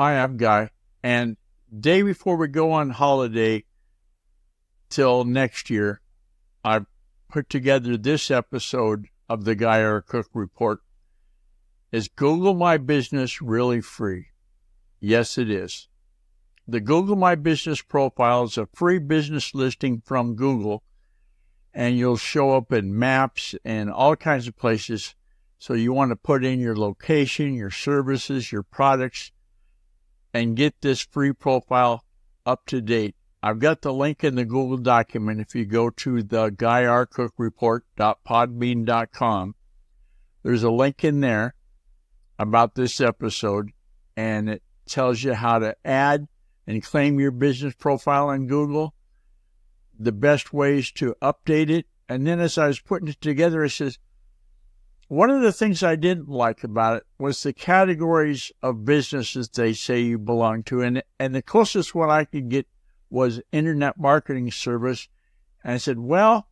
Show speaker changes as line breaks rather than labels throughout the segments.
Hi, I'm Guy. And day before we go on holiday till next year, I put together this episode of the Guy R. Cook Report. Is Google My Business really free? Yes, it is. The Google My Business profile is a free business listing from Google, and you'll show up in maps and all kinds of places. So you want to put in your location, your services, your products, and get this free profile up to date. I've got the link in the Google document. If you go to the GuyRCookReport.podbean.com, there's a link in there about this episode, and it tells you how to add and claim your business profile in Google, the best ways to update it. And then as I was putting it together, it says, one of the things I didn't like about it was the categories of businesses they say you belong to. And, and the closest one I could get was internet marketing service. And I said, well,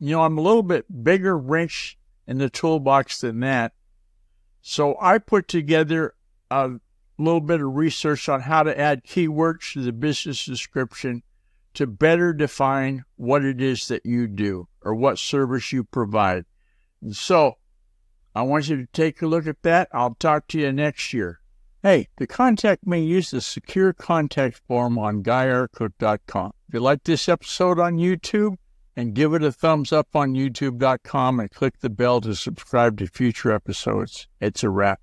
you know, I'm a little bit bigger wrench in the toolbox than that. So I put together a little bit of research on how to add keywords to the business description to better define what it is that you do or what service you provide. And so I want you to take a look at that. I'll talk to you next year. Hey, to contact me, use the secure contact form on GuyRCook.com. If you like this episode on YouTube, and give it a thumbs up on YouTube.com and click the bell to subscribe to future episodes. It's a wrap.